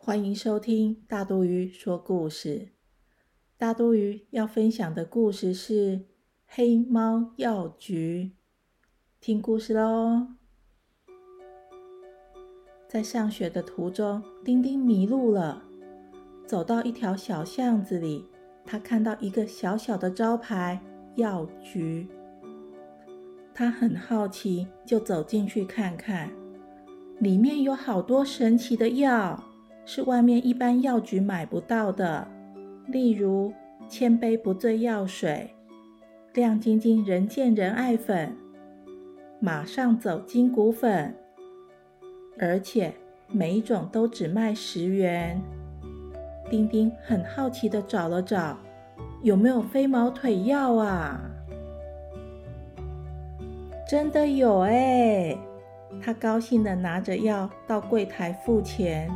欢迎收听大肚鱼说故事。大肚鱼要分享的故事是《黑猫药局》。听故事喽！在上学的途中，丁丁迷路了，走到一条小巷子里，他看到一个小小的招牌“药局”，他很好奇，就走进去看看。里面有好多神奇的药，是外面一般药局买不到的，例如千杯不醉药水、亮晶晶人见人爱粉、马上走筋骨粉，而且每一种都只卖十元。丁丁很好奇的找了找，有没有飞毛腿药啊？真的有哎！他高兴的拿着药到柜台付钱。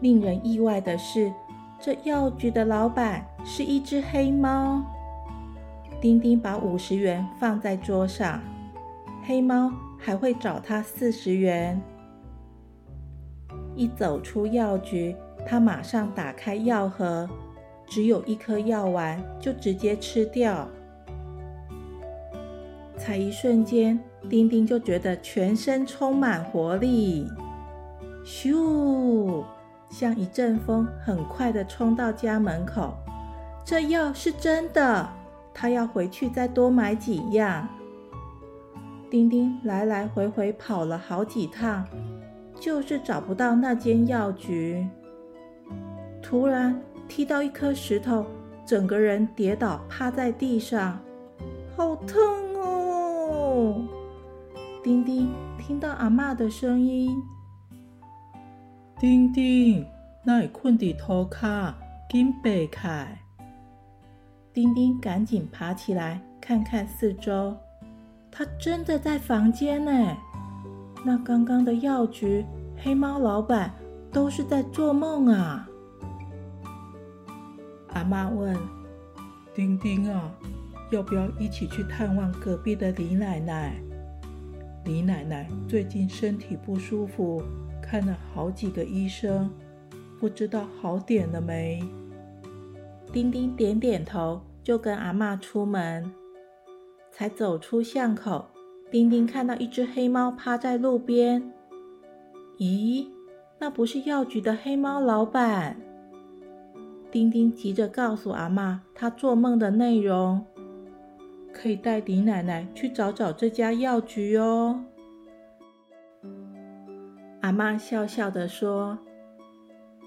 令人意外的是，这药局的老板是一只黑猫。丁丁把五十元放在桌上，黑猫还会找他四十元。一走出药局，他马上打开药盒，只有一颗药丸，就直接吃掉。才一瞬间。丁丁就觉得全身充满活力，咻，像一阵风，很快的冲到家门口。这药是真的，他要回去再多买几样。丁丁来来回回跑了好几趟，就是找不到那间药局。突然踢到一颗石头，整个人跌倒，趴在地上，好疼哦！丁丁听到阿妈的声音：“丁丁，那你困伫涂骹，紧爬开。”丁丁赶紧爬起来，看看四周，他真的在房间呢。那刚刚的药局黑猫老板都是在做梦啊！阿妈问：“丁丁啊，要不要一起去探望隔壁的李奶奶？”李奶奶最近身体不舒服，看了好几个医生，不知道好点了没？丁丁点点头，就跟阿妈出门。才走出巷口，丁丁看到一只黑猫趴在路边。咦，那不是药局的黑猫老板？丁丁急着告诉阿妈他做梦的内容。可以带李奶奶去找找这家药局哦。阿妈笑笑的说：“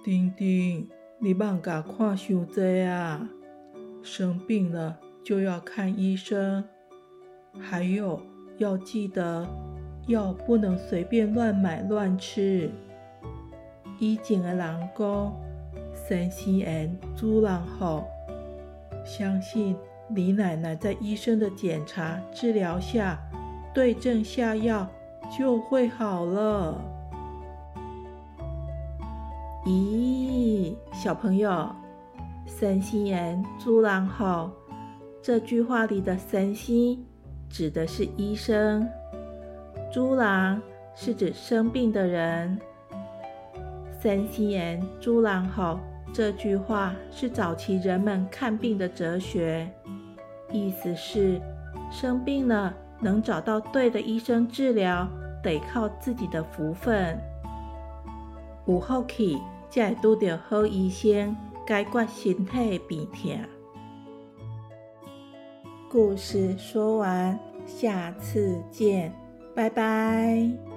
丁丁，你慢甲看伤济啊，生病了就要看医生，还有要记得药不能随便乱买乱吃。以前的人讲，神仙缘主人好，相信。”李奶奶在医生的检查治疗下，对症下药就会好了。咦，小朋友，神仙人猪郎好，这句话里的神仙指的是医生，猪郎是指生病的人。神仙人猪郎好这句话是早期人们看病的哲学。意思是，生病了能找到对的医生治疗，得靠自己的福分。有福气才会拄到好医生，解决身体的病痛。故事说完，下次见，拜拜。